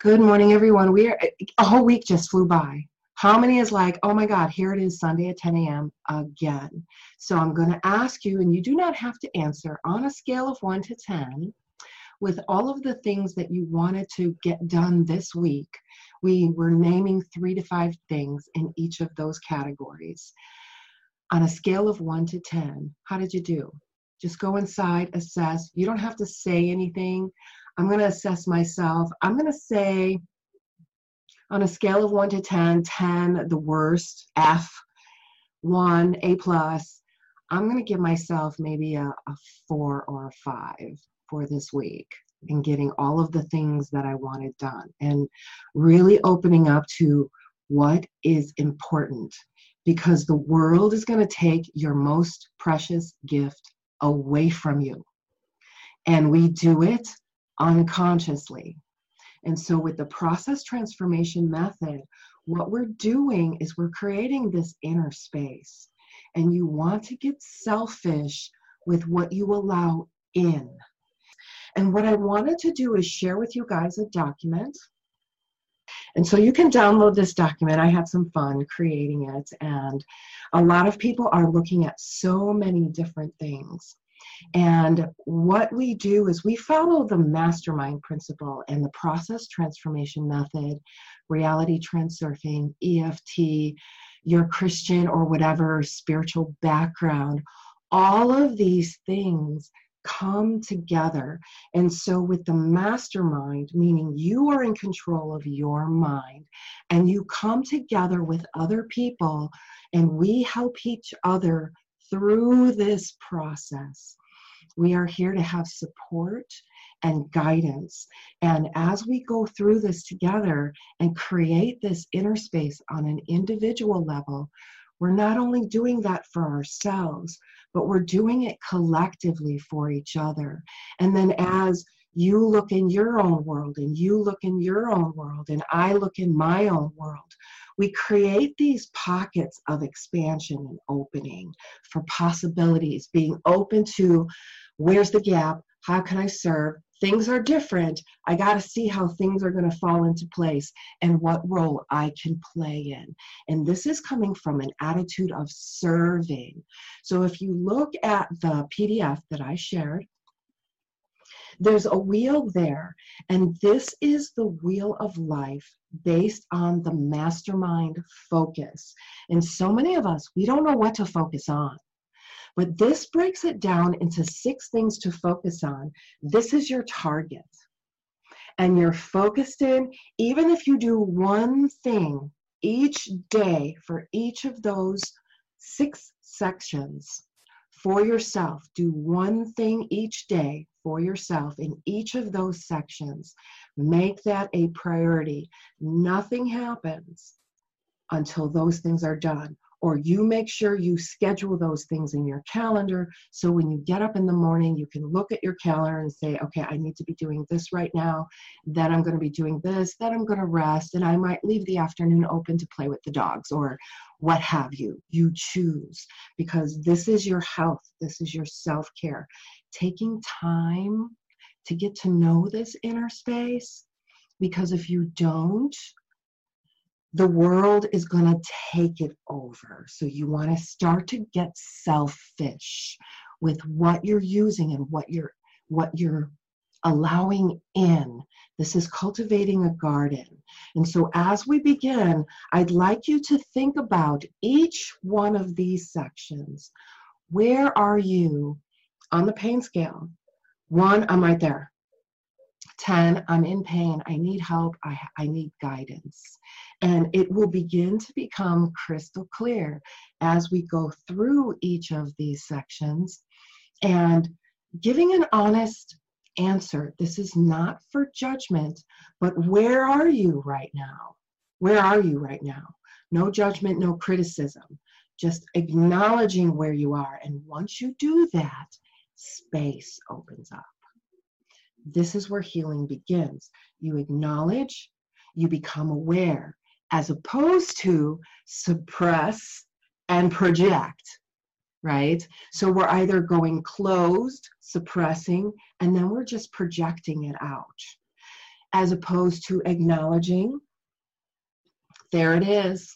Good morning, everyone. We are a whole week just flew by. How many is like, oh my God, here it is Sunday at 10 a.m. again? So I'm going to ask you, and you do not have to answer on a scale of 1 to 10, with all of the things that you wanted to get done this week. We were naming three to five things in each of those categories. On a scale of 1 to 10, how did you do? Just go inside, assess. You don't have to say anything. I'm going to assess myself. I'm going to say, on a scale of 1 to 10, 10 the worst, F, 1, A plus, I'm going to give myself maybe a, a 4 or a 5 for this week and getting all of the things that I wanted done and really opening up to what is important because the world is going to take your most precious gift away from you. And we do it unconsciously. And so, with the process transformation method, what we're doing is we're creating this inner space. And you want to get selfish with what you allow in. And what I wanted to do is share with you guys a document. And so you can download this document. I had some fun creating it. And a lot of people are looking at so many different things. And what we do is we follow the mastermind principle and the process transformation method, reality transurfing, EFT, your Christian or whatever spiritual background. All of these things come together. And so, with the mastermind, meaning you are in control of your mind, and you come together with other people, and we help each other through this process. We are here to have support and guidance. And as we go through this together and create this inner space on an individual level, we're not only doing that for ourselves, but we're doing it collectively for each other. And then as you look in your own world, and you look in your own world, and I look in my own world, we create these pockets of expansion and opening for possibilities, being open to Where's the gap? How can I serve? Things are different. I got to see how things are going to fall into place and what role I can play in. And this is coming from an attitude of serving. So if you look at the PDF that I shared, there's a wheel there, and this is the wheel of life based on the mastermind focus. And so many of us, we don't know what to focus on. But this breaks it down into six things to focus on. This is your target. And you're focused in, even if you do one thing each day for each of those six sections for yourself, do one thing each day for yourself in each of those sections. Make that a priority. Nothing happens until those things are done or you make sure you schedule those things in your calendar so when you get up in the morning you can look at your calendar and say okay i need to be doing this right now then i'm going to be doing this then i'm going to rest and i might leave the afternoon open to play with the dogs or what have you. You choose because this is your health this is your self-care. Taking time to get to know this inner space because if you don't the world is going to take it over. So you want to start to get selfish with what you're using and what you're what you're allowing in. This is cultivating a garden. And so as we begin, I'd like you to think about each one of these sections. Where are you on the pain scale? One, I'm right there. 10, I'm in pain, I need help, I, I need guidance. And it will begin to become crystal clear as we go through each of these sections and giving an honest answer. This is not for judgment, but where are you right now? Where are you right now? No judgment, no criticism, just acknowledging where you are. And once you do that, space opens up. This is where healing begins. You acknowledge, you become aware, as opposed to suppress and project, right? So we're either going closed, suppressing, and then we're just projecting it out. as opposed to acknowledging, there it is,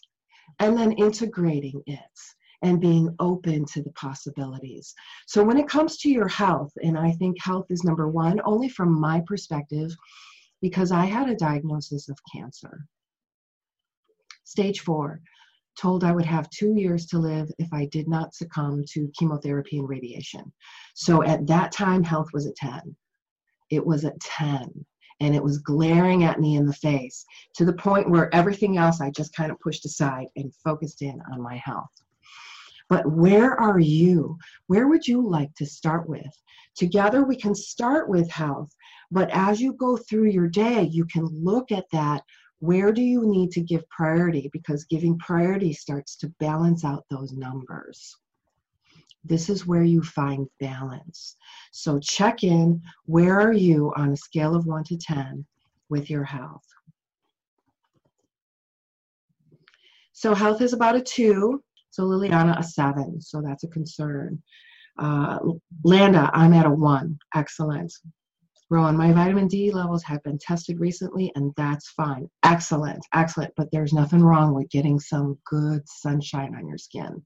and then integrating it and being open to the possibilities. So, when it comes to your health, and I think health is number one, only from my perspective, because I had a diagnosis of cancer. Stage four, told I would have two years to live if I did not succumb to chemotherapy and radiation. So at that time, health was a 10. It was at 10. And it was glaring at me in the face to the point where everything else I just kind of pushed aside and focused in on my health. But where are you? Where would you like to start with? Together, we can start with health. But as you go through your day, you can look at that where do you need to give priority? Because giving priority starts to balance out those numbers. This is where you find balance. So check in where are you on a scale of 1 to 10 with your health? So health is about a 2. So Liliana, a 7. So that's a concern. Uh, Landa, I'm at a 1. Excellent. Rowan, my vitamin D levels have been tested recently, and that's fine. Excellent, excellent. But there's nothing wrong with getting some good sunshine on your skin.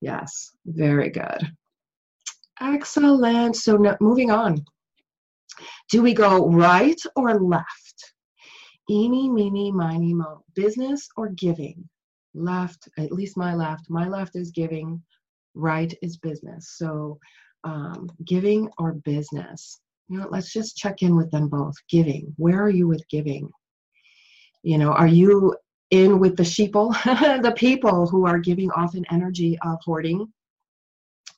Yes, very good. Excellent. So, no, moving on. Do we go right or left? Eeny, meeny, miny, mo. Business or giving? Left, at least my left. My left is giving, right is business. So, um, giving or business you know, let's just check in with them both. Giving. Where are you with giving? You know, are you in with the sheeple, the people who are giving off an energy of hoarding?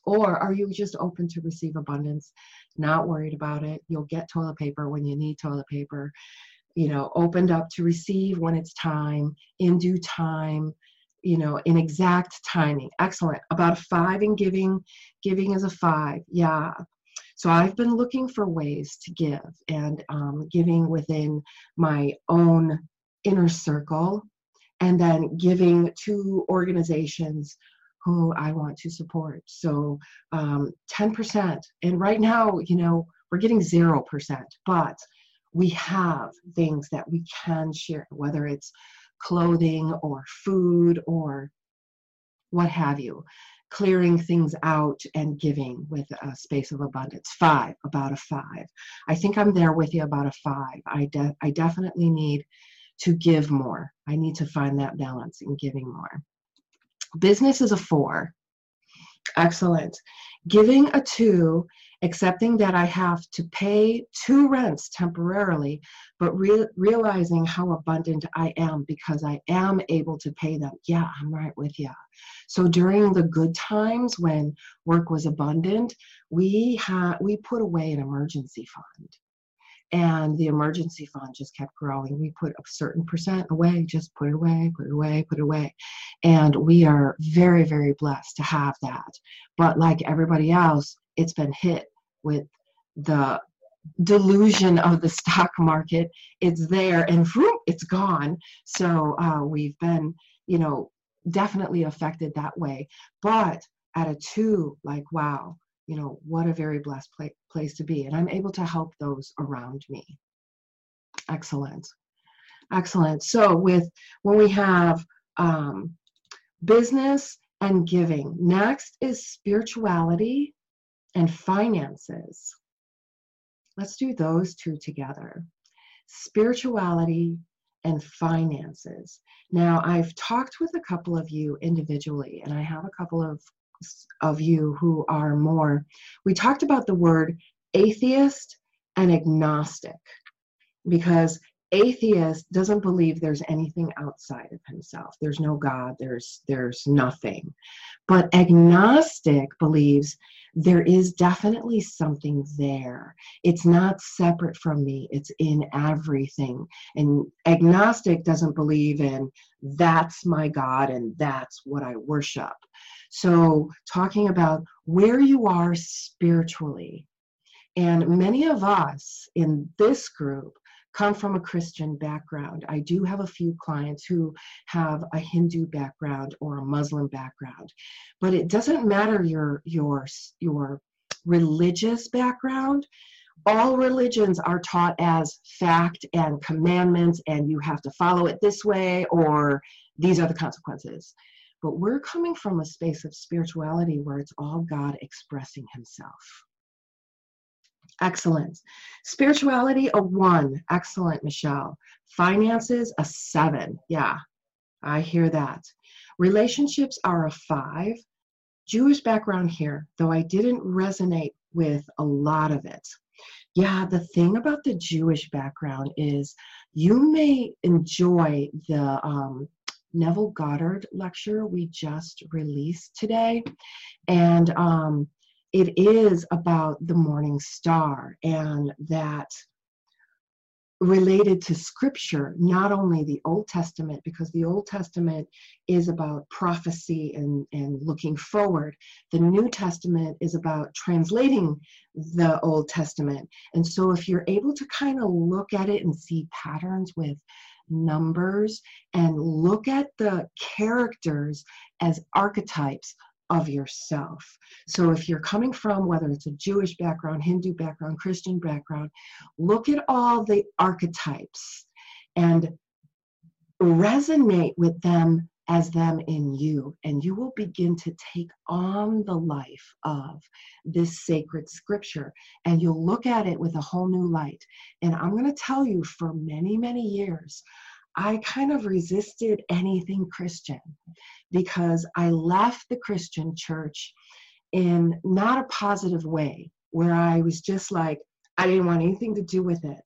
Or are you just open to receive abundance, not worried about it? You'll get toilet paper when you need toilet paper, you know, opened up to receive when it's time, in due time, you know, in exact timing. Excellent. About a five in giving. Giving is a five. Yeah. So I've been looking for ways to give and um, giving within my own inner circle and then giving to organizations who I want to support. So um, 10%. And right now, you know, we're getting 0%, but we have things that we can share, whether it's clothing or food or what have you clearing things out and giving with a space of abundance. Five, about a five. I think I'm there with you about a five. I, de- I definitely need to give more. I need to find that balance in giving more. Business is a four. Excellent. Giving a two accepting that I have to pay two rents temporarily, but re- realizing how abundant I am because I am able to pay them. Yeah, I'm right with you. So during the good times when work was abundant, we had we put away an emergency fund. And the emergency fund just kept growing. We put a certain percent away, just put it away, put it away, put it away. And we are very, very blessed to have that. But like everybody else, it's been hit with the delusion of the stock market. It's there and whoop, it's gone. So uh, we've been, you know, definitely affected that way. But at a two, like, wow, you know, what a very blessed pla- place to be. And I'm able to help those around me. Excellent. Excellent. So with when we have um, business and giving, next is spirituality and finances. Let's do those two together spirituality and finances. Now, I've talked with a couple of you individually, and I have a couple of of you who are more. We talked about the word atheist and agnostic because atheist doesn't believe there's anything outside of himself. There's no god. There's there's nothing. But agnostic believes there is definitely something there. It's not separate from me. It's in everything. And agnostic doesn't believe in that's my god and that's what i worship. So talking about where you are spiritually and many of us in this group come from a Christian background. I do have a few clients who have a Hindu background or a Muslim background, but it doesn't matter your your your religious background. all religions are taught as fact and commandments, and you have to follow it this way, or these are the consequences. But we're coming from a space of spirituality where it's all God expressing Himself. Excellent. Spirituality, a one. Excellent, Michelle. Finances, a seven. Yeah, I hear that. Relationships are a five. Jewish background here, though I didn't resonate with a lot of it. Yeah, the thing about the Jewish background is you may enjoy the um, Neville Goddard lecture we just released today. And um, it is about the morning star and that related to scripture, not only the Old Testament, because the Old Testament is about prophecy and, and looking forward. The New Testament is about translating the Old Testament. And so if you're able to kind of look at it and see patterns with numbers and look at the characters as archetypes of yourself. So if you're coming from whether it's a Jewish background, Hindu background, Christian background, look at all the archetypes and resonate with them as them in you, and you will begin to take on the life of this sacred scripture, and you'll look at it with a whole new light. And I'm going to tell you, for many, many years, I kind of resisted anything Christian because I left the Christian church in not a positive way, where I was just like, I didn't want anything to do with it.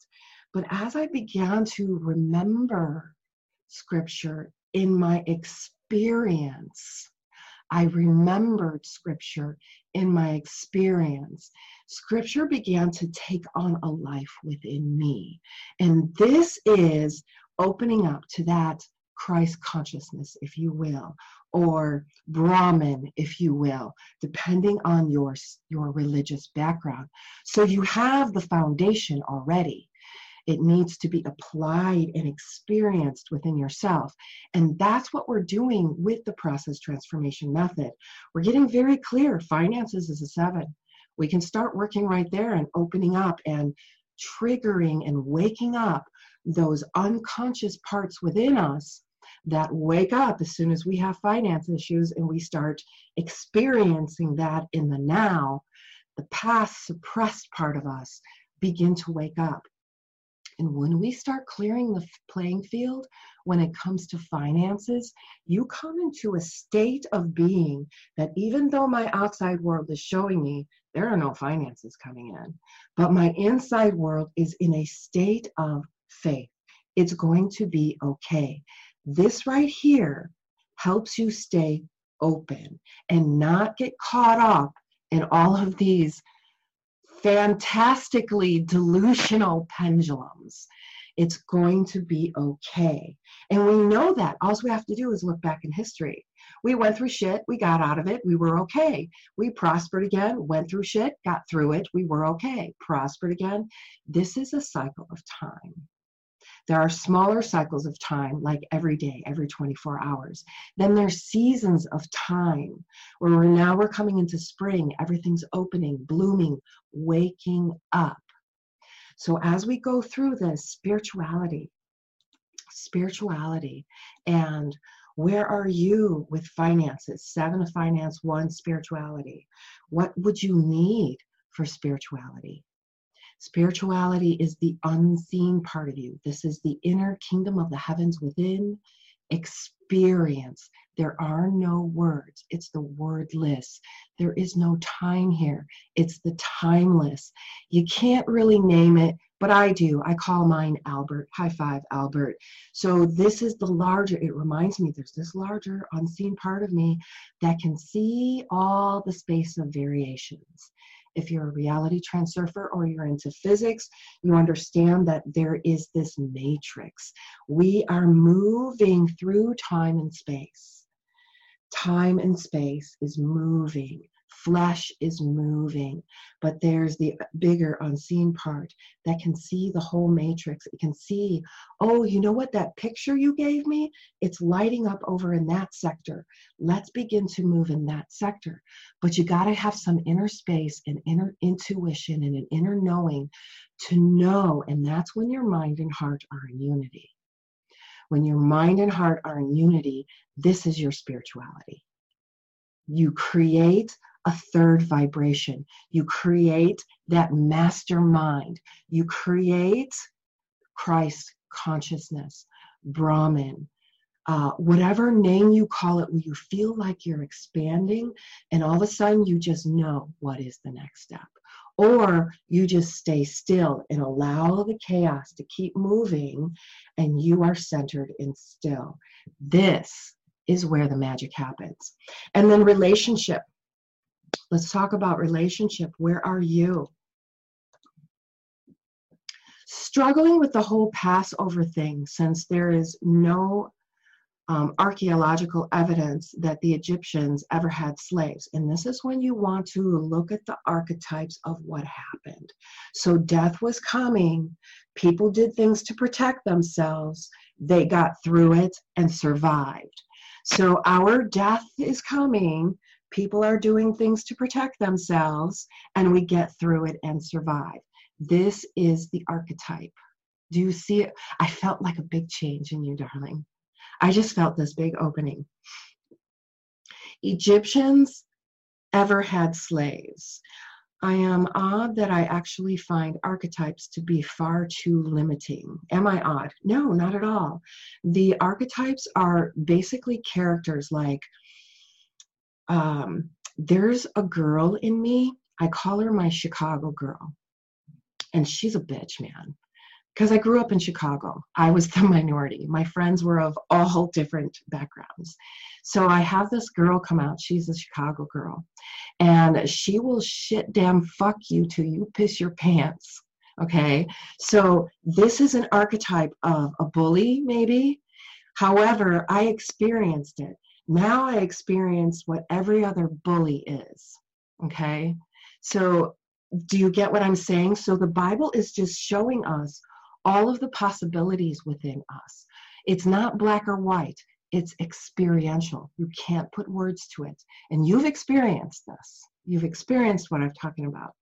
But as I began to remember scripture in my experience, I remembered scripture in my experience. Scripture began to take on a life within me. And this is opening up to that Christ consciousness, if you will, or Brahman, if you will, depending on your, your religious background. So you have the foundation already. It needs to be applied and experienced within yourself. And that's what we're doing with the process transformation method. We're getting very clear finances is a seven. We can start working right there and opening up and triggering and waking up those unconscious parts within us that wake up as soon as we have finance issues and we start experiencing that in the now, the past suppressed part of us begin to wake up. And when we start clearing the playing field when it comes to finances, you come into a state of being that even though my outside world is showing me there are no finances coming in, but my inside world is in a state of faith. It's going to be okay. This right here helps you stay open and not get caught up in all of these fantastically delusional pendulums. It's going to be okay. And we know that. All we have to do is look back in history. We went through shit, we got out of it, we were okay. We prospered again, went through shit, got through it, we were okay. Prospered again. This is a cycle of time. There are smaller cycles of time, like every day, every 24 hours. Then there's seasons of time where we're now we're coming into spring, everything's opening, blooming, waking up. So as we go through this spirituality, spirituality, and where are you with finances? Seven of finance, one spirituality. What would you need for spirituality? Spirituality is the unseen part of you. This is the inner kingdom of the heavens within experience. There are no words. It's the wordless. There is no time here. It's the timeless. You can't really name it, but I do. I call mine Albert. High five, Albert. So this is the larger, it reminds me there's this larger unseen part of me that can see all the space of variations if you're a reality transurfer or you're into physics, you understand that there is this matrix. We are moving through time and space. Time and space is moving flesh is moving, but there's the bigger unseen part that can see the whole matrix. It can see, oh, you know what, that picture you gave me, it's lighting up over in that sector. Let's begin to move in that sector. But you got to have some inner space and inner intuition and an inner knowing to know, and that's when your mind and heart are in unity. When your mind and heart are in unity, this is your spirituality. You create a third vibration. You create that mastermind. You create Christ consciousness, Brahman, uh, whatever name you call it, where you feel like you're expanding, and all of a sudden you just know what is the next step. Or you just stay still and allow the chaos to keep moving, and you are centered and still. This is where the magic happens. And then relationship. Let's talk about relationship. Where are you? Struggling with the whole Passover thing since there is no um, archaeological evidence that the Egyptians ever had slaves. And this is when you want to look at the archetypes of what happened. So death was coming, people did things to protect themselves, they got through it and survived. So our death is coming. People are doing things to protect themselves, and we get through it and survive. This is the archetype. Do you see it? I felt like a big change in you, darling. I just felt this big opening. Egyptians ever had slaves. I am odd that I actually find archetypes to be far too limiting. Am I odd? No, not at all. The archetypes are basically characters like um, there's a girl in me. I call her my Chicago girl. And she's a bitch, man because I grew up in Chicago. I was the minority. My friends were of all different backgrounds. So I have this girl come out. She's a Chicago girl. And she will shit damn fuck you till you piss your pants. Okay. So this is an archetype of a bully, maybe. However, I experienced it. Now I experience what every other bully is. Okay. So do you get what I'm saying? So the Bible is just showing us all of the possibilities within us. It's not black or white, it's experiential. You can't put words to it. And you've experienced this. You've experienced what I'm talking about.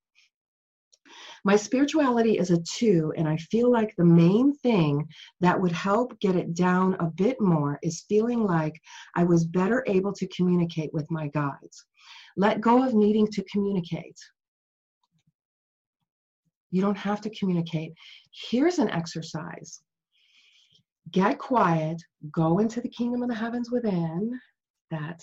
My spirituality is a two, and I feel like the main thing that would help get it down a bit more is feeling like I was better able to communicate with my guides. Let go of needing to communicate. You don't have to communicate. Here's an exercise get quiet, go into the kingdom of the heavens within, that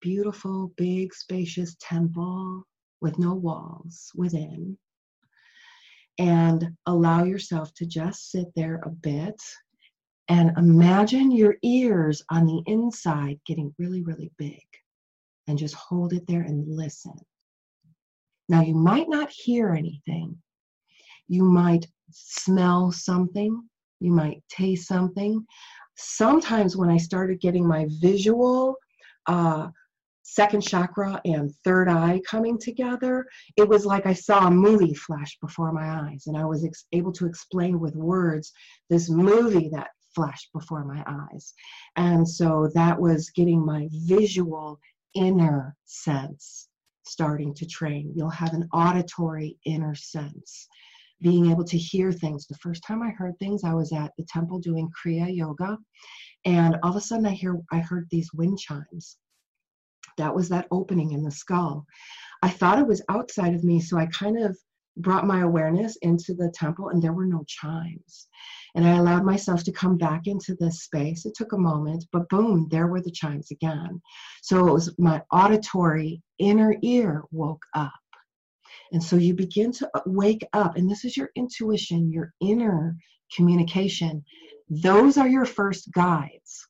beautiful, big, spacious temple with no walls within, and allow yourself to just sit there a bit and imagine your ears on the inside getting really, really big. And just hold it there and listen. Now, you might not hear anything. You might smell something. You might taste something. Sometimes, when I started getting my visual, uh, second chakra and third eye coming together, it was like I saw a movie flash before my eyes, and I was ex- able to explain with words this movie that flashed before my eyes. And so that was getting my visual inner sense starting to train. You'll have an auditory inner sense, being able to hear things. The first time I heard things, I was at the temple doing Kriya Yoga, and all of a sudden I hear I heard these wind chimes. That was that opening in the skull. I thought it was outside of me, so I kind of brought my awareness into the temple, and there were no chimes. And I allowed myself to come back into this space. It took a moment, but boom, there were the chimes again. So it was my auditory inner ear woke up. And so you begin to uh, wake up, and this is your intuition, your inner communication. Those are your first guides.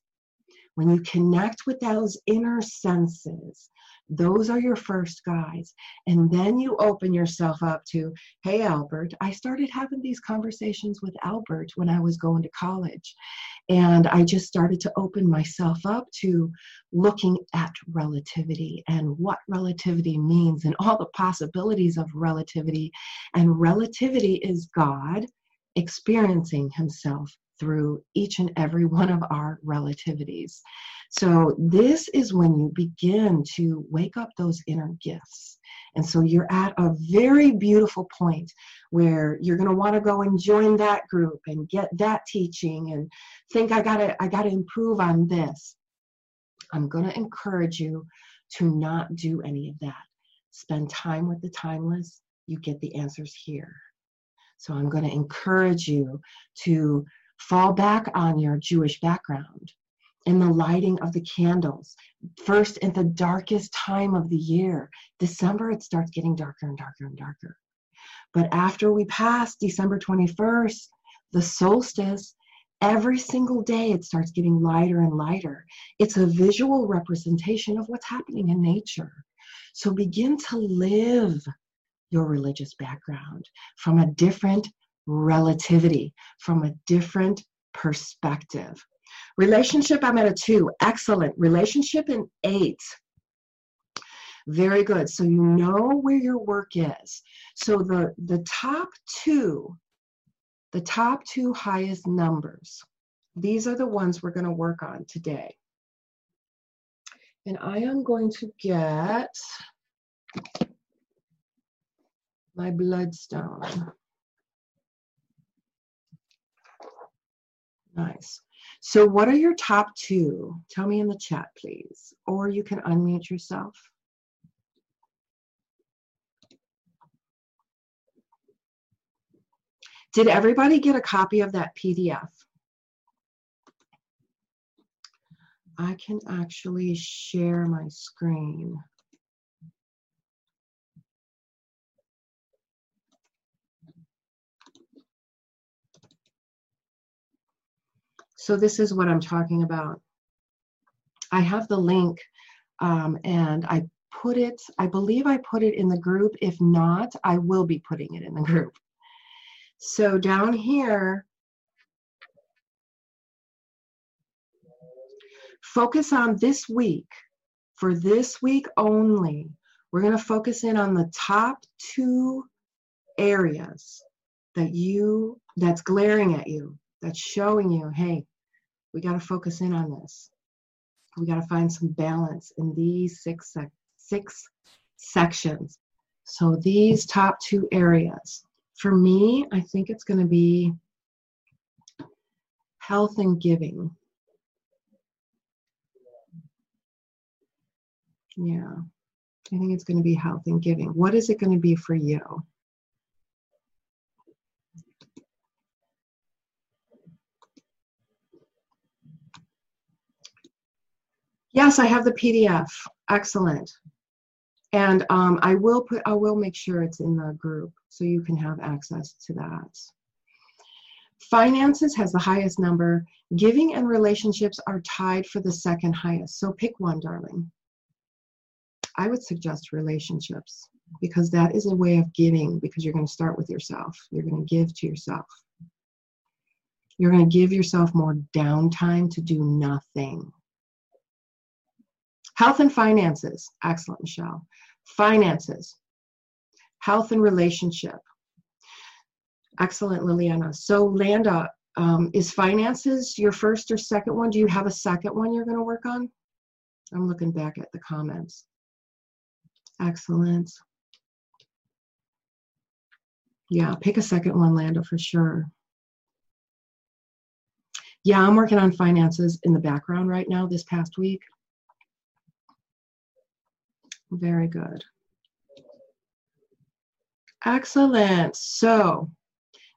When you connect with those inner senses, those are your first guides. And then you open yourself up to, hey, Albert. I started having these conversations with Albert when I was going to college. And I just started to open myself up to looking at relativity and what relativity means and all the possibilities of relativity. And relativity is God experiencing Himself through each and every one of our relativities. So, this is when you begin to wake up those inner gifts. And so, you're at a very beautiful point where you're going to want to go and join that group and get that teaching and think, I got to, I got to improve on this. I'm going to encourage you to not do any of that. Spend time with the timeless. You get the answers here. So, I'm going to encourage you to fall back on your Jewish background in the lighting of the candles. First, in the darkest time of the year, December, it starts getting darker and darker and darker. But after we pass December 21st, the solstice, every single day it starts getting lighter and lighter. It's a visual representation of what's happening in nature. So begin to live your religious background from a different relativity, from a different perspective. Relationship, I'm at a two. Excellent. Relationship in eight. Very good. So you know where your work is. So the, the top two, the top two highest numbers, these are the ones we're going to work on today. And I am going to get my bloodstone. Nice. So, what are your top two? Tell me in the chat, please. Or you can unmute yourself. Did everybody get a copy of that PDF? I can actually share my screen. So this is what I'm talking about. I have the link um, and I put it, I believe I put it in the group. If not, I will be putting it in the group. So down here, focus on this week. For this week only, we're going to focus in on the top two areas that you that's glaring at you that's showing you hey we got to focus in on this. We got to find some balance in these six sec- six sections. So these top two areas. For me, I think it's going to be health and giving. Yeah, I think it's going to be health and giving. What is it going to be for you? Yes, I have the PDF. Excellent. And um, I will put, I will make sure it's in the group so you can have access to that. Finances has the highest number. Giving and relationships are tied for the second highest. So pick one, darling. I would suggest relationships because that is a way of giving because you're going to start with yourself. You're going to give to yourself. You're going to give yourself more downtime to do nothing. Health and finances. Excellent, Michelle. Finances. Health and relationship. Excellent, Liliana. So, Landa, um, is finances your first or second one? Do you have a second one you're going to work on? I'm looking back at the comments. Excellent. Yeah, pick a second one, Landa, for sure. Yeah, I'm working on finances in the background right now this past week. Very good. Excellent. So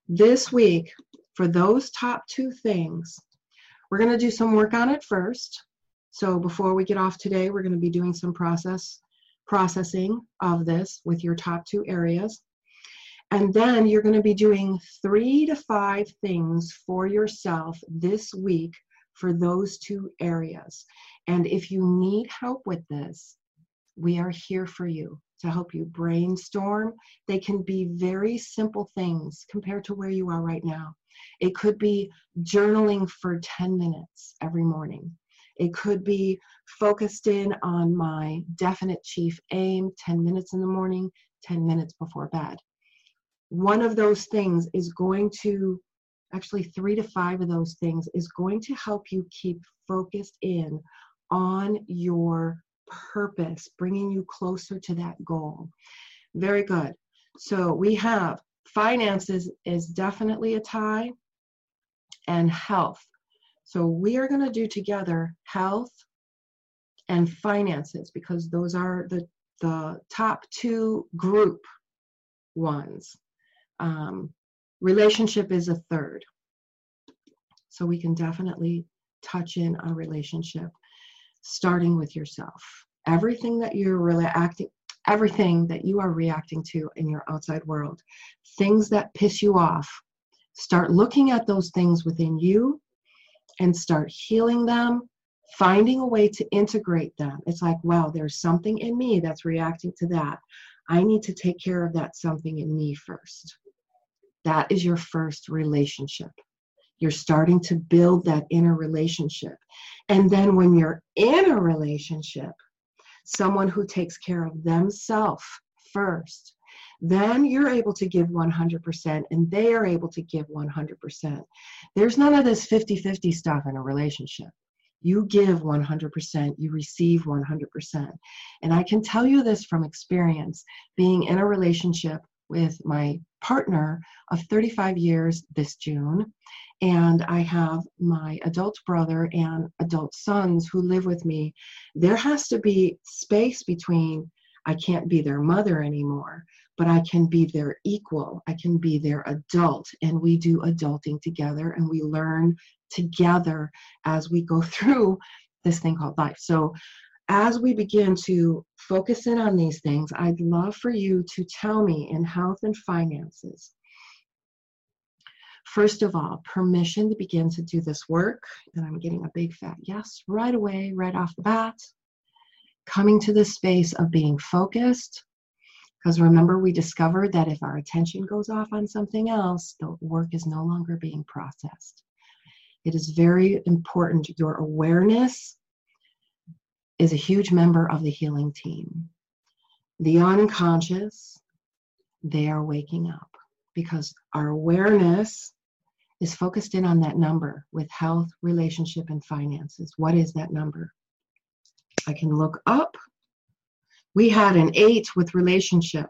this week, for those top two things, we're going to do some work on it first. So before we get off today, we're going to be doing some process processing of this with your top two areas. And then you're going to be doing three to five things for yourself this week for those two areas. And if you need help with this, we are here for you to help you brainstorm. They can be very simple things compared to where you are right now. It could be journaling for 10 minutes every morning. It could be focused in on my definite chief aim 10 minutes in the morning, 10 minutes before bed. One of those things is going to, actually, three to five of those things is going to help you keep focused in on your purpose, bringing you closer to that goal. Very good. So we have finances is definitely a tie and health. So we are going to do together health and finances because those are the, the top two group ones. Um, relationship is a third. So we can definitely touch in on relationship starting with yourself. Everything that you're reacting everything that you are reacting to in your outside world, things that piss you off, start looking at those things within you and start healing them, finding a way to integrate them. It's like, wow, there's something in me that's reacting to that. I need to take care of that something in me first. That is your first relationship. You're starting to build that inner relationship. And then when you're in a relationship, someone who takes care of themselves first, then you're able to give 100% and they are able to give 100%. There's none of this 50 50 stuff in a relationship. You give 100%, you receive 100%. And I can tell you this from experience being in a relationship with my partner of 35 years this June and I have my adult brother and adult sons who live with me, there has to be space between I can't be their mother anymore, but I can be their equal. I can be their adult. And we do adulting together and we learn together as we go through this thing called life. So, as we begin to focus in on these things, I'd love for you to tell me in health and finances First of all, permission to begin to do this work. And I'm getting a big fat yes right away, right off the bat. Coming to the space of being focused. Because remember, we discovered that if our attention goes off on something else, the work is no longer being processed. It is very important. Your awareness is a huge member of the healing team. The unconscious, they are waking up because our awareness is focused in on that number with health, relationship, and finances. What is that number? I can look up. We had an eight with relationship,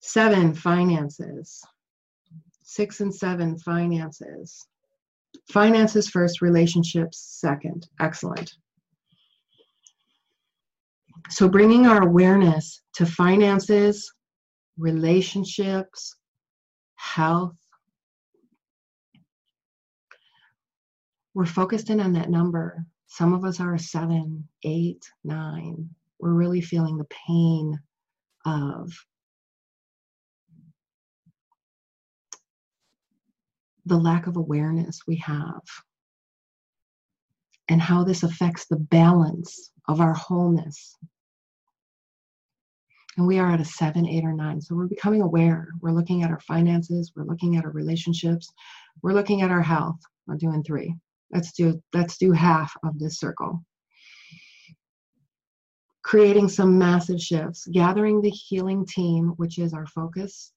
seven finances, six and seven finances. Finances first, relationships second. Excellent. So, bringing our awareness to finances, relationships, health. We're focused in on that number. Some of us are seven, eight, nine. We're really feeling the pain of the lack of awareness we have and how this affects the balance of our wholeness and we are at a seven, eight, or nine. So we're becoming aware. We're looking at our finances, we're looking at our relationships, we're looking at our health. We're doing three. Let's do let's do half of this circle. Creating some massive shifts, gathering the healing team, which is our focus,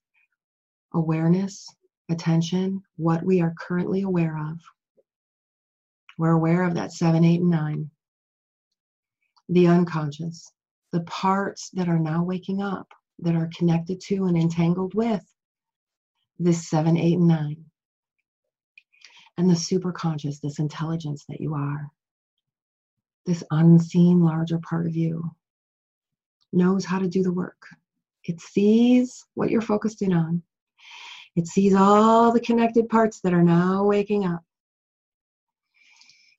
awareness, attention, what we are currently aware of. We're aware of that seven, eight, and nine. The unconscious, the parts that are now waking up that are connected to and entangled with this seven, eight, and nine. And the superconscious, this intelligence that you are, this unseen larger part of you, knows how to do the work. It sees what you're focused in on. It sees all the connected parts that are now waking up.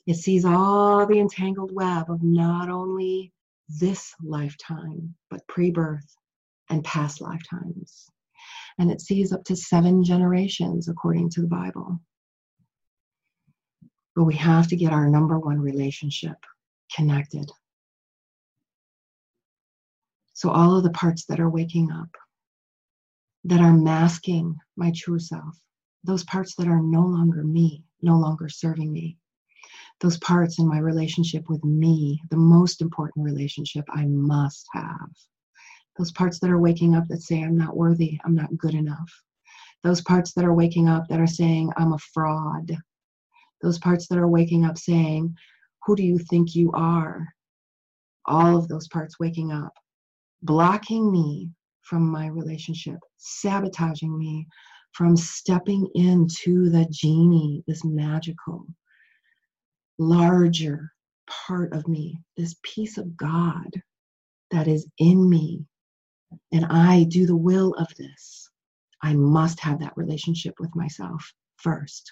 It sees all the entangled web of not only this lifetime, but pre birth and past lifetimes. And it sees up to seven generations according to the Bible. But we have to get our number one relationship connected. So, all of the parts that are waking up, that are masking my true self, those parts that are no longer me, no longer serving me, those parts in my relationship with me, the most important relationship I must have, those parts that are waking up that say, I'm not worthy, I'm not good enough, those parts that are waking up that are saying, I'm a fraud, those parts that are waking up saying, Who do you think you are? All of those parts waking up, blocking me from my relationship, sabotaging me from stepping into the genie, this magical, larger part of me, this piece of God that is in me. And I do the will of this. I must have that relationship with myself first.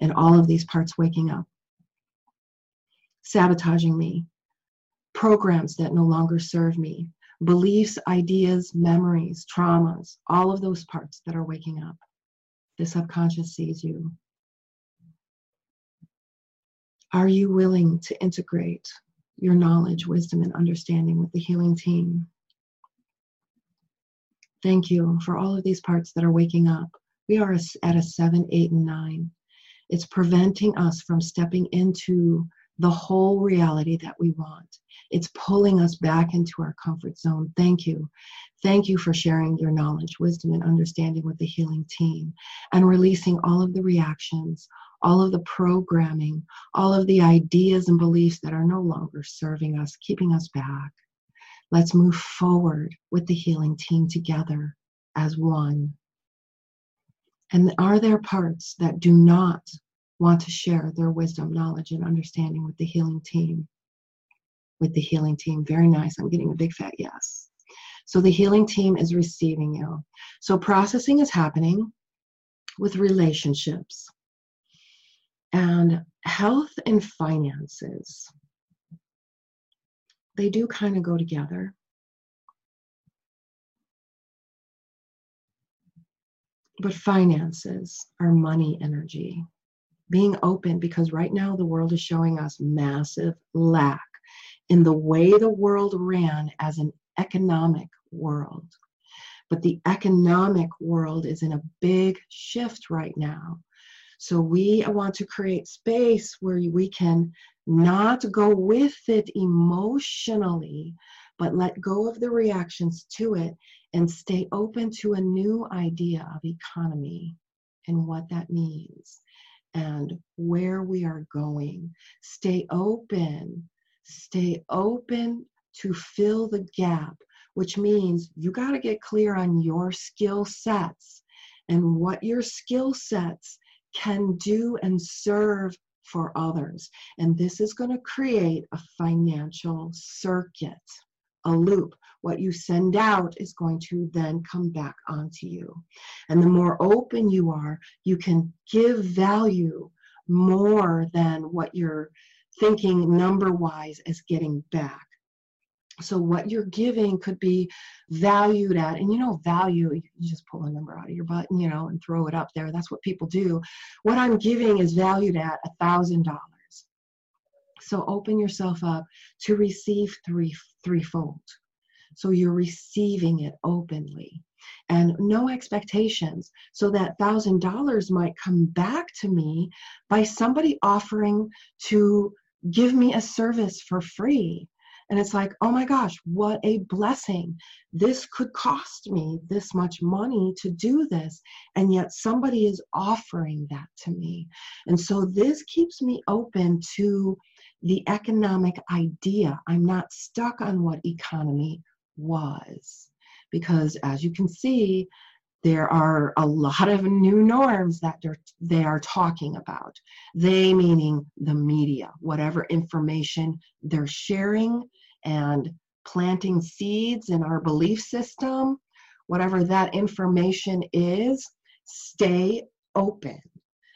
And all of these parts waking up, sabotaging me, programs that no longer serve me, beliefs, ideas, memories, traumas, all of those parts that are waking up. The subconscious sees you. Are you willing to integrate your knowledge, wisdom, and understanding with the healing team? Thank you for all of these parts that are waking up. We are at a seven, eight, and nine. It's preventing us from stepping into the whole reality that we want. It's pulling us back into our comfort zone. Thank you. Thank you for sharing your knowledge, wisdom, and understanding with the healing team and releasing all of the reactions, all of the programming, all of the ideas and beliefs that are no longer serving us, keeping us back. Let's move forward with the healing team together as one. And are there parts that do not want to share their wisdom, knowledge, and understanding with the healing team. With the healing team, very nice. I'm getting a big fat yes. So the healing team is receiving you. So processing is happening with relationships and health and finances. They do kind of go together. But finances are money energy being open because right now the world is showing us massive lack in the way the world ran as an economic world. But the economic world is in a big shift right now. So we want to create space where we can not go with it emotionally, but let go of the reactions to it and stay open to a new idea of economy and what that means and where we are going. Stay open. Stay open to fill the gap, which means you got to get clear on your skill sets and what your skill sets can do and serve for others. And this is going to create a financial circuit, a loop what you send out is going to then come back onto you. And the more open you are, you can give value more than what you're thinking number wise as getting back. So what you're giving could be valued at, and you know, value, you just pull a number out of your butt you know, and throw it up there. That's what people do. What I'm giving is valued at a thousand dollars. So open yourself up to receive three threefold. So you're receiving it openly and no expectations. So that thousand dollars might come back to me by somebody offering to give me a service for free. And it's like, oh my gosh, what a blessing. This could cost me this much money to do this. And yet somebody is offering that to me. And so this keeps me open to the economic idea. I'm not stuck on what economy was. Because as you can see, there are a lot of new norms that they are talking about. They meaning the media, whatever information they're sharing and planting seeds in our belief system, whatever that information is, stay open.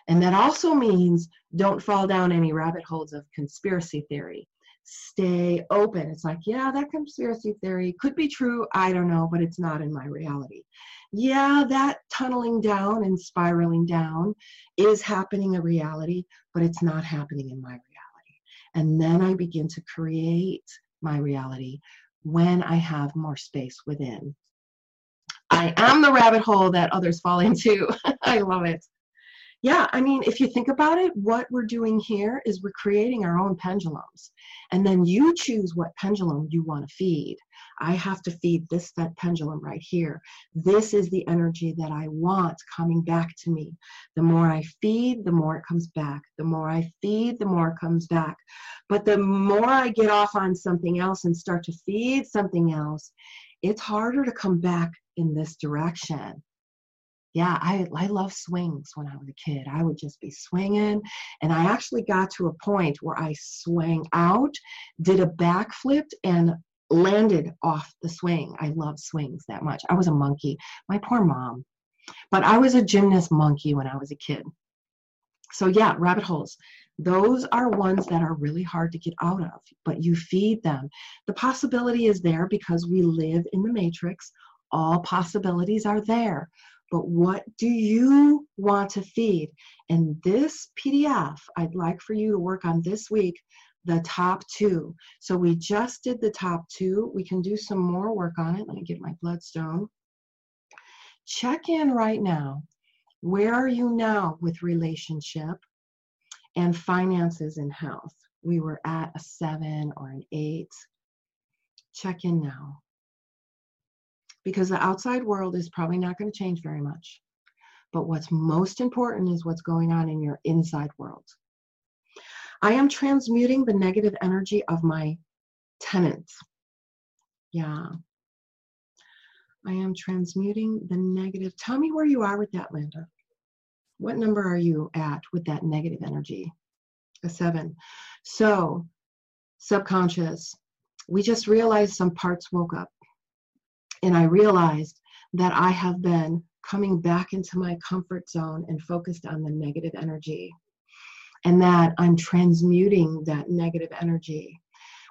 And that also means don't fall down any rabbit holes of conspiracy theory stay open. It's like, yeah, that conspiracy theory could be true. I don't know, but it's not in my reality. Yeah, that tunneling down and spiraling down is happening in reality, but it's not happening in my reality. And then I begin to create my reality when I have more space within. I am the rabbit hole that others fall into. I love it. Yeah, I mean, if you think about it, what we're doing here is we're creating our own pendulums. And then you choose what pendulum you want to feed. I have to feed this that pendulum right here. This is the energy that I want coming back to me. The more I feed, the more it comes back. The more I feed, the more it comes back. But the more I get off on something else and start to feed something else, it's harder to come back in this direction yeah, I, I love swings when I was a kid. I would just be swinging. And I actually got to a point where I swang out, did a backflip, and landed off the swing. I love swings that much. I was a monkey. My poor mom. But I was a gymnast monkey when I was a kid. So, yeah, rabbit holes. Those are ones that are really hard to get out of, but you feed them. The possibility is there because we live in the matrix. All possibilities are there but what do you want to feed? And this PDF, I'd like for you to work on this week, the top two. So we just did the top two. We can do some more work on it. Let me get my bloodstone. Check in right now. Where are you now with relationship and finances and health? We were at a seven or an eight. Check in now because the outside world is probably not going to change very much. But what's most important is what's going on in your inside world. I am transmuting the negative energy of my tenants. Yeah. I am transmuting the negative. Tell me where you are with that, Linda. What number are you at with that negative energy? A seven. So, subconscious, we just realized some parts woke up. And I realized that I have been coming back into my comfort zone and focused on the negative energy. And that I'm transmuting that negative energy.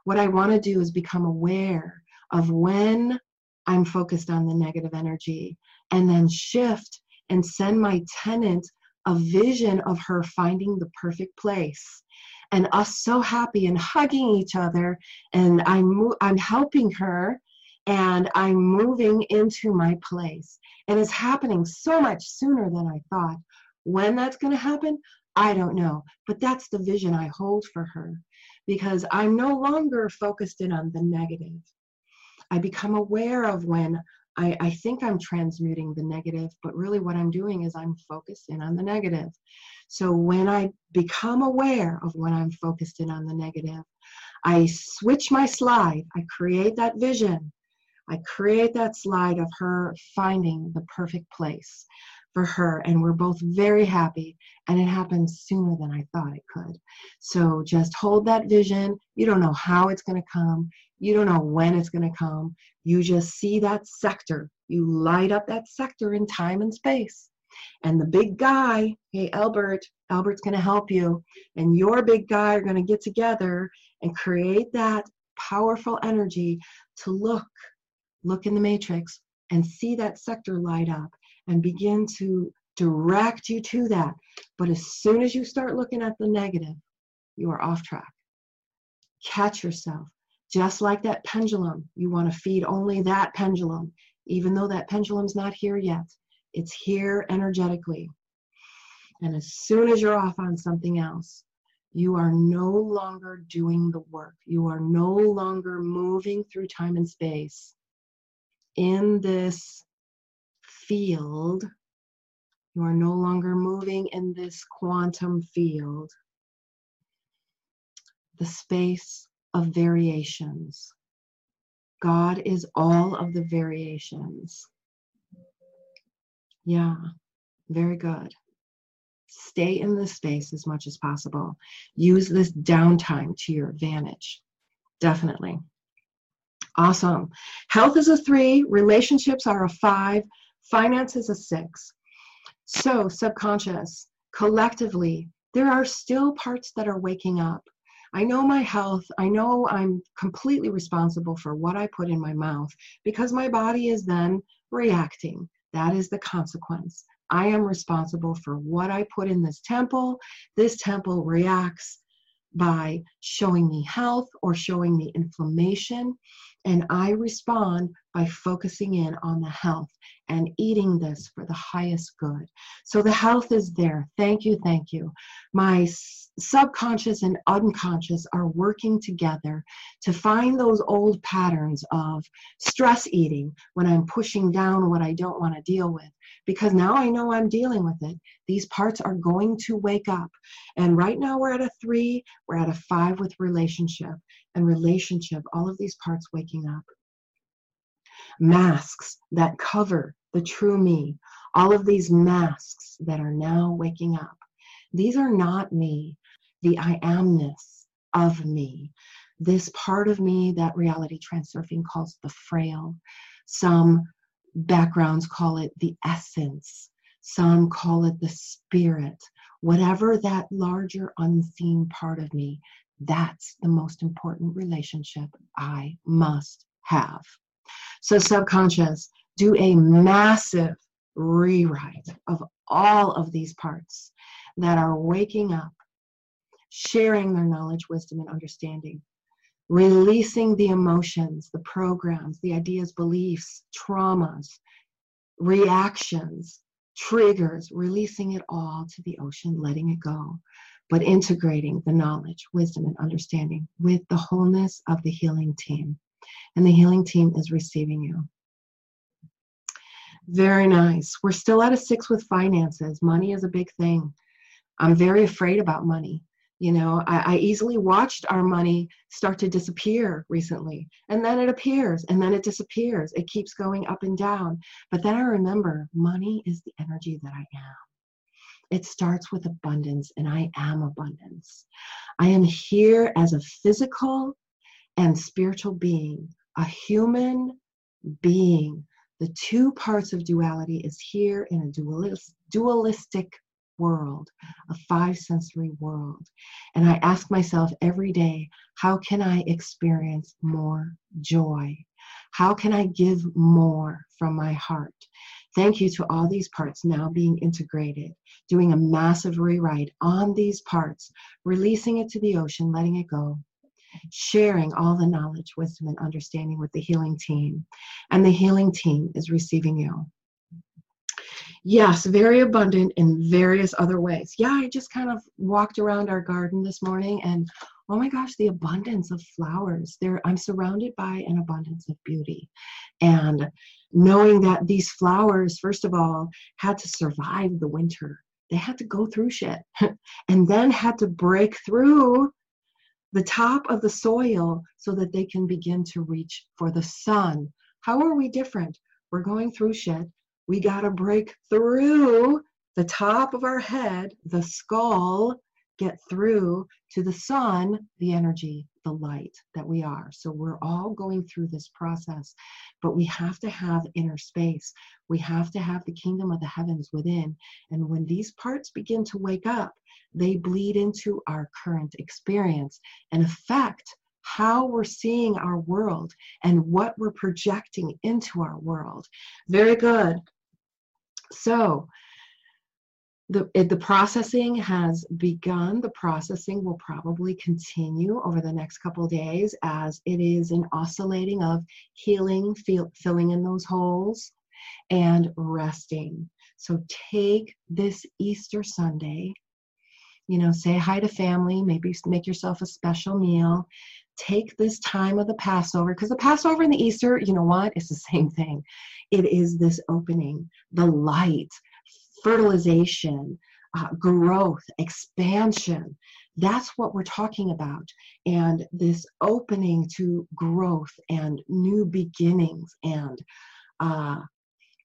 What I want to do is become aware of when I'm focused on the negative energy and then shift and send my tenant a vision of her finding the perfect place and us so happy and hugging each other and I'm I'm helping her and I'm moving into my place. And it's happening so much sooner than I thought. When that's going to happen, I don't know. But that's the vision I hold for her because I'm no longer focused in on the negative. I become aware of when I, I think I'm transmuting the negative, but really what I'm doing is I'm focused in on the negative. So when I become aware of when I'm focused in on the negative, I switch my slide, I create that vision, I create that slide of her finding the perfect place for her, and we're both very happy. And it happened sooner than I thought it could. So just hold that vision. You don't know how it's going to come, you don't know when it's going to come. You just see that sector. You light up that sector in time and space. And the big guy, hey, Albert, Albert's going to help you. And your big guy are going to get together and create that powerful energy to look look in the matrix and see that sector light up and begin to direct you to that. But as soon as you start looking at the negative, you are off track. Catch yourself. Just like that pendulum, you want to feed only that pendulum, even though that pendulum's not here yet. It's here energetically. And as soon as you're off on something else, you are no longer doing the work. You are no longer moving through time and space in this field, you are no longer moving in this quantum field, the space of variations. God is all of the variations. Yeah, very good. Stay in this space as much as possible. Use this downtime to your advantage. Definitely. Awesome. Health is a three, relationships are a five, finance is a six. So, subconscious, collectively, there are still parts that are waking up. I know my health. I know I'm completely responsible for what I put in my mouth because my body is then reacting. That is the consequence. I am responsible for what I put in this temple. This temple reacts by showing me health or showing me inflammation. And I respond by focusing in on the health and eating this for the highest good. So the health is there. Thank you, thank you. My subconscious and unconscious are working together to find those old patterns of stress eating when I'm pushing down what I don't want to deal with. Because now I know I'm dealing with it. These parts are going to wake up. And right now we're at a three, we're at a five with relationship. And relationship, all of these parts waking up masks that cover the true me, all of these masks that are now waking up. These are not me, the I amness of me, this part of me that reality transurfing calls the frail. Some backgrounds call it the essence, some call it the spirit. Whatever that larger unseen part of me, that's the most important relationship I must have. So, subconscious, do a massive rewrite of all of these parts that are waking up, sharing their knowledge, wisdom, and understanding, releasing the emotions, the programs, the ideas, beliefs, traumas, reactions, triggers, releasing it all to the ocean, letting it go, but integrating the knowledge, wisdom, and understanding with the wholeness of the healing team and the healing team is receiving you. Very nice. We're still at a six with finances. Money is a big thing. I'm very afraid about money. You know, I, I, easily watched our money start to disappear recently, and then it appears, and then it disappears. It keeps going up and down. But then I remember money is the energy that I am. It starts with abundance, and I am abundance. I am here as a physical and spiritual being, a human being. The two parts of duality is here in a dualistic world, a five sensory world. And I ask myself every day, how can I experience more joy? How can I give more from my heart? Thank you to all these parts now being integrated, doing a massive rewrite on these parts, releasing it to the ocean, letting it go, sharing all the knowledge, wisdom, and understanding with the healing team. And the healing team is receiving you. Yes, very abundant in various other ways. Yeah, I just kind of walked around our garden this morning and oh my gosh, the abundance of flowers. There I'm surrounded by an abundance of beauty. And knowing that these flowers, first of all, had to survive the winter. They had to go through shit and then had to break through the top of the soil so that they can begin to reach for the sun. How are we different? We're going through shit. We got to break through the top of our head, the skull, get through to the sun, the energy, the light that we are. So we're all going through this process, but we have to have inner space. We have to have the kingdom of the heavens within. And when these parts begin to wake up, they bleed into our current experience and affect how we're seeing our world and what we're projecting into our world. Very good. So, the, the processing has begun. The processing will probably continue over the next couple days as it is an oscillating of healing, feel, filling in those holes, and resting. So take this Easter Sunday you know, say hi to family, maybe make yourself a special meal. Take this time of the Passover, because the Passover and the Easter, you know what? It's the same thing. It is this opening, the light, fertilization, uh, growth, expansion. That's what we're talking about. And this opening to growth and new beginnings and uh,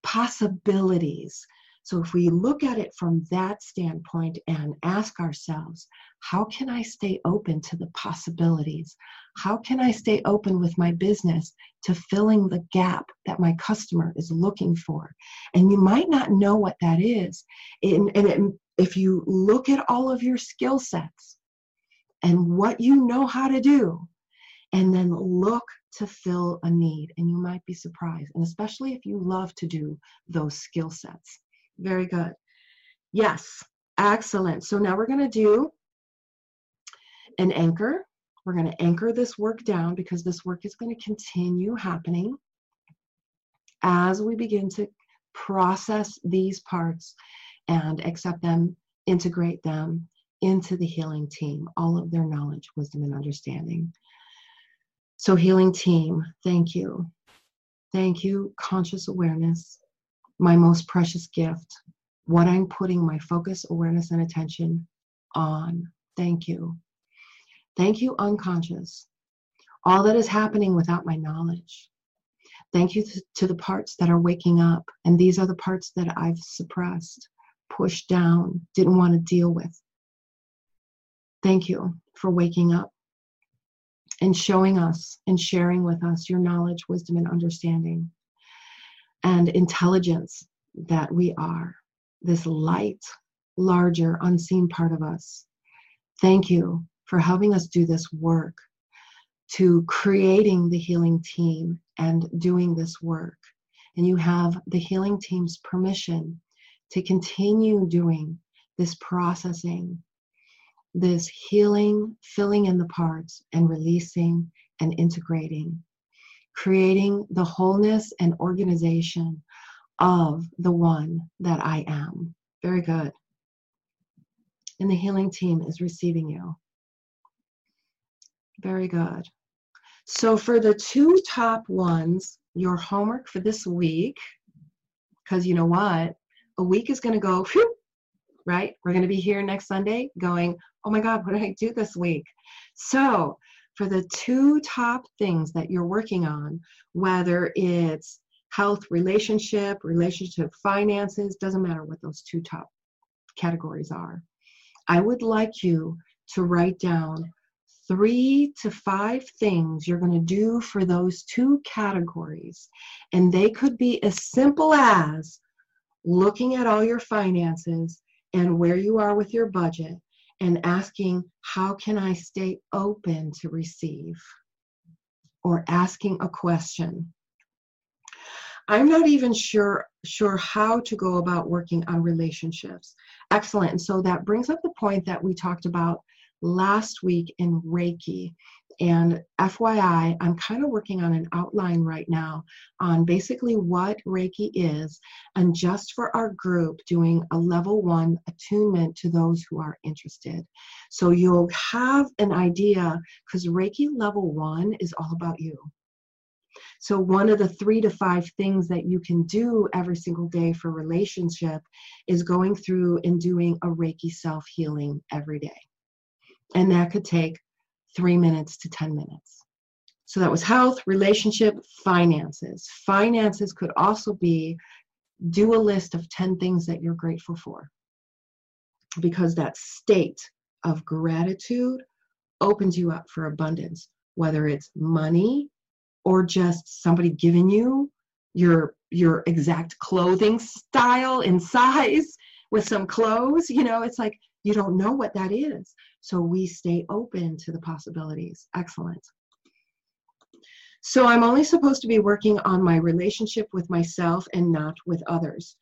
possibilities so if we look at it from that standpoint and ask ourselves, how can I stay open to the possibilities? How can I stay open with my business to filling the gap that my customer is looking for? And you might not know what that is. And, and it, if you look at all of your skill sets and what you know how to do, and then look to fill a need, and you might be surprised, and especially if you love to do those skill sets. Very good. Yes, excellent. So now we're going to do an anchor. We're going to anchor this work down because this work is going to continue happening as we begin to process these parts and accept them, integrate them into the healing team, all of their knowledge, wisdom, and understanding. So, healing team, thank you. Thank you, conscious awareness, my most precious gift, what I'm putting my focus, awareness, and attention on. Thank you. Thank you, unconscious. All that is happening without my knowledge. Thank you to the parts that are waking up. And these are the parts that I've suppressed, pushed down, didn't want to deal with. Thank you for waking up and showing us and sharing with us your knowledge, wisdom, and understanding and intelligence that we are, this light, larger, unseen part of us. Thank you for helping us do this work, to creating the healing team and doing this work. And you have the healing team's permission to continue doing this processing this healing, filling in the parts, and releasing and integrating, creating the wholeness and organization of the one that I am. Very good. And the healing team is receiving you. Very good. So, for the two top ones, your homework for this week, because you know what? A week is going to go, whew, right? We're going to be here next Sunday going, oh my God, what did I do this week? So, for the two top things that you're working on, whether it's health, relationship, relationship, finances, doesn't matter what those two top categories are. I would like you to write down three to five things you're going to do for those two categories. And they could be as simple as looking at all your finances and where you are with your budget and asking, How can I stay open to receive? Or asking a question. I'm not even sure sure how to go about working on relationships. Excellent. And so that brings up the point that we talked about last week in Reiki. And FYI, I'm kind of working on an outline right now on basically what Reiki is, and just for our group, doing a level one attunement to those who are interested. So you'll have an idea because Reiki level one is all about you. So, one of the three to five things that you can do every single day for relationship is going through and doing a Reiki self healing every day. And that could take three minutes to 10 minutes. So that was health, relationship, finances. Finances could also be do a list of 10 things that you're grateful for. Because that state of gratitude opens you up for abundance, whether it's money or just somebody giving you your your exact clothing style and size with some clothes, you know, it's like you don't know what that is. So we stay open to the possibilities. Excellent. So I'm only supposed to be working on my relationship with myself and not with others.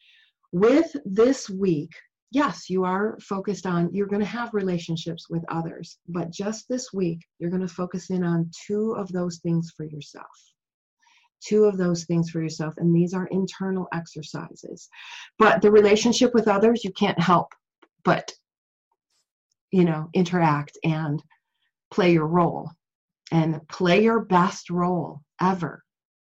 With this week, yes, you are focused on, you're going to have relationships with others, but just this week, you're going to focus in on two of those things for yourself. Two of those things for yourself, and these are internal exercises. But the relationship with others, you can't help but you know, interact and play your role and play your best role ever.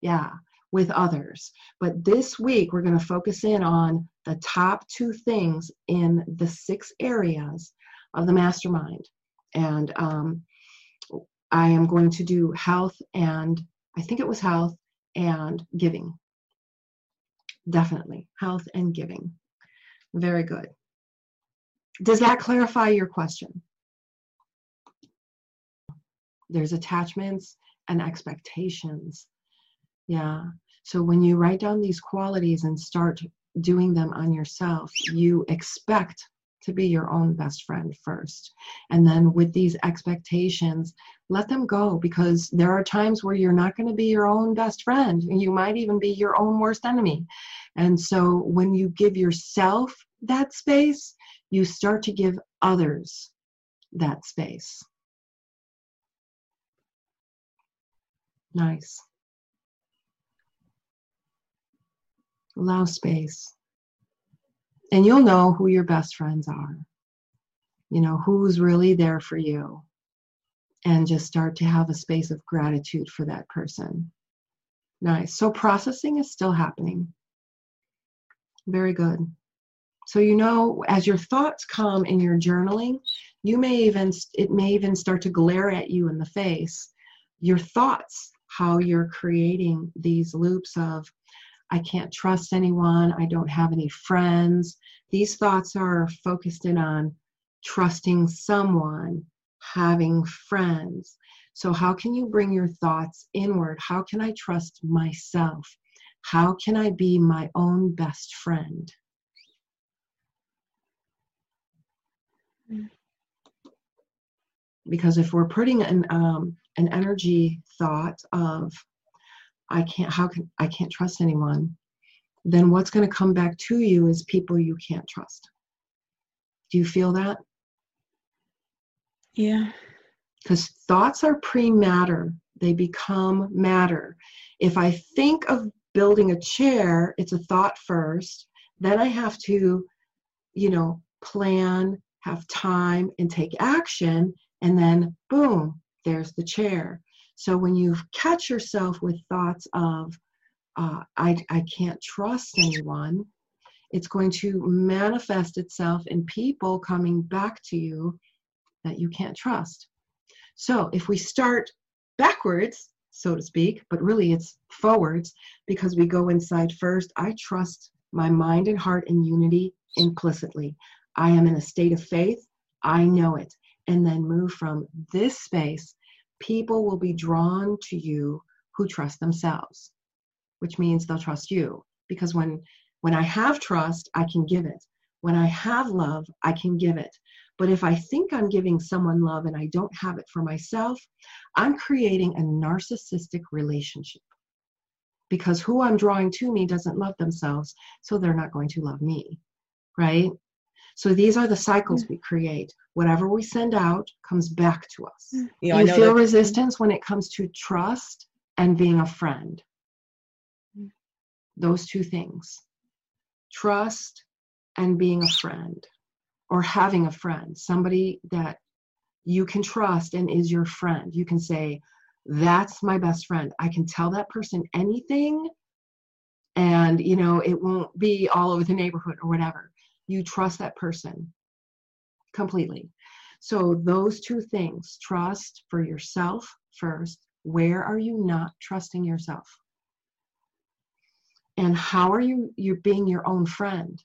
Yeah, with others. But this week, we're going to focus in on the top two things in the six areas of the mastermind. And um, I am going to do health and I think it was health and giving. Definitely, health and giving. Very good. Does that clarify your question? There's attachments and expectations. Yeah. So when you write down these qualities and start doing them on yourself, you expect to be your own best friend first. And then with these expectations, let them go because there are times where you're not going to be your own best friend. You might even be your own worst enemy. And so when you give yourself that space, you start to give others that space. Nice. Allow space. And you'll know who your best friends are. You know, who's really there for you. And just start to have a space of gratitude for that person. Nice. So processing is still happening. Very good. So you know, as your thoughts come in your journaling, you may even it may even start to glare at you in the face. Your thoughts, how you're creating these loops of I can't trust anyone, I don't have any friends. These thoughts are focused in on trusting someone, having friends. So, how can you bring your thoughts inward? How can I trust myself? How can I be my own best friend? Because if we're putting an um, an energy thought of I can't how can I can't trust anyone, then what's going to come back to you is people you can't trust. Do you feel that? Yeah. Because thoughts are pre matter, they become matter. If I think of building a chair, it's a thought first. Then I have to, you know, plan, have time, and take action. And then, boom, there's the chair. So when you catch yourself with thoughts of, uh, I, I can't trust anyone, it's going to manifest itself in people coming back to you that you can't trust. So if we start backwards, so to speak, but really it's forwards because we go inside first. I trust my mind and heart in unity implicitly. I am in a state of faith. I know it. And then move from this space. People will be drawn to you who trust themselves, which means they'll trust you. Because when when I have trust, I can give it. When I have love, I can give it. But if I think I'm giving someone love and I don't have it for myself, I'm creating a narcissistic relationship because who I'm drawing to me doesn't love themselves, so they're not going to love me, right? So these are the cycles mm. we create. Whatever we send out comes back to us. Mm. Yeah, you feel that. resistance when it comes to trust and being a friend. Mm. Those two things trust and being a friend or having a friend, somebody that you can trust and is your friend. You can say, That's my best friend. I can tell that person anything, and you know, it won't be all over the neighborhood or whatever. You trust that person completely. So, those two things trust for yourself first. Where are you not trusting yourself? And how are you you're being your own friend?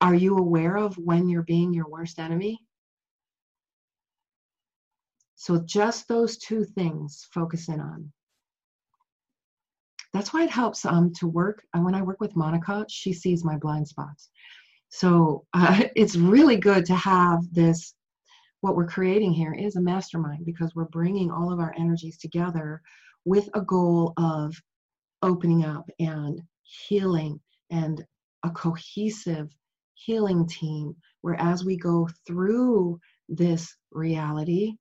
Are you aware of when you're being your worst enemy? So just those two things focus in on. That's why it helps um, to work. And when I work with Monica, she sees my blind spots. So uh, it's really good to have this. What we're creating here is a mastermind because we're bringing all of our energies together with a goal of opening up and healing and a cohesive healing team where as we go through this reality,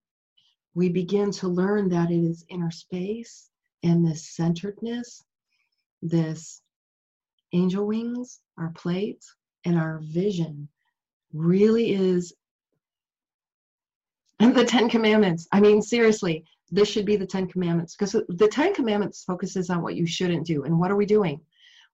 we begin to learn that it is inner space and this centeredness, this angel wings, our plates, and our vision really is the Ten Commandments. I mean, seriously, this should be the Ten Commandments because the Ten Commandments focuses on what you shouldn't do. And what are we doing?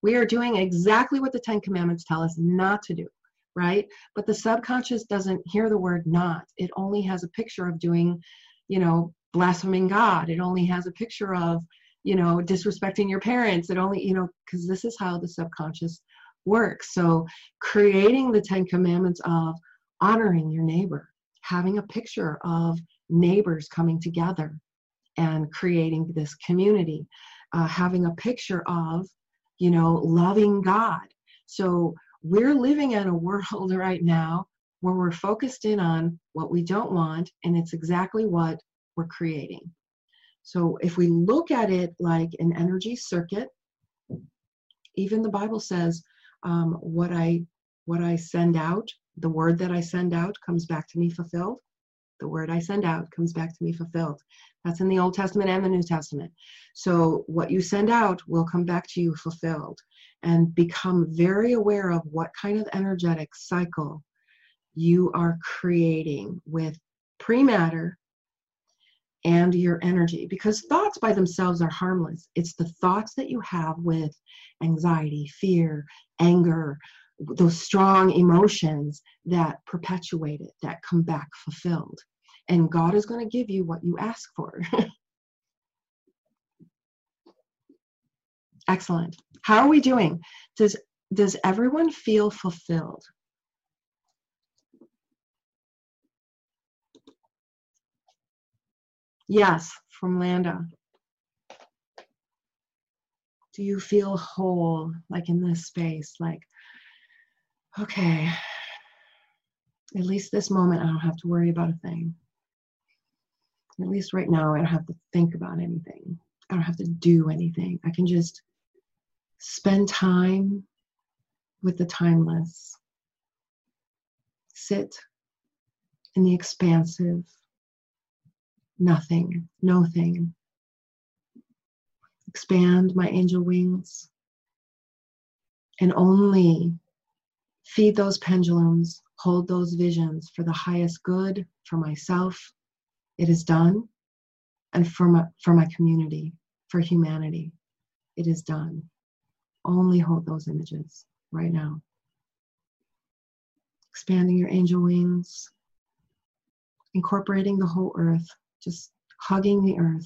We are doing exactly what the Ten Commandments tell us not to do, right? But the subconscious doesn't hear the word not. It only has a picture of doing, you know, blaspheming God. It only has a picture of, you know, disrespecting your parents. It only, you know, because this is how the subconscious works. So creating the Ten Commandments of honoring your neighbor, having a picture of neighbors coming together and creating this community, uh, having a picture of you know, loving God. So we're living in a world right now where we're focused in on what we don't want, and it's exactly what we're creating. So if we look at it like an energy circuit, even the Bible says, um, "What I what I send out, the word that I send out, comes back to me fulfilled." The word I send out comes back to me fulfilled. That's in the Old Testament and the New Testament. So what you send out will come back to you fulfilled. And become very aware of what kind of energetic cycle you are creating with pre matter and your energy because thoughts by themselves are harmless. It's the thoughts that you have with anxiety, fear, anger, those strong emotions that perpetuate it, that come back fulfilled. And God is going to give you what you ask for. Excellent. How are we doing? Does does everyone feel fulfilled? Yes, from Landa. Do you feel whole, like in this space? Like, okay, at least this moment, I don't have to worry about a thing. At least right now, I don't have to think about anything. I don't have to do anything. I can just spend time with the timeless. Sit in the expansive nothing, no thing. Expand my angel wings and only feed those pendulums, hold those visions for the highest good for myself. It is done. And for my, for my community, for humanity, it is done. Only hold those images right now. Expanding your angel wings, incorporating the whole earth just hugging the earth.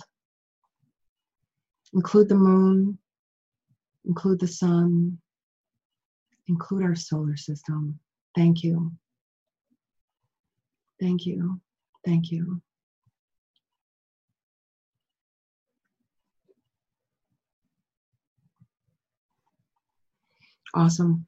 Include the moon, include the sun, include our solar system. Thank you. Thank you. Thank you. Awesome.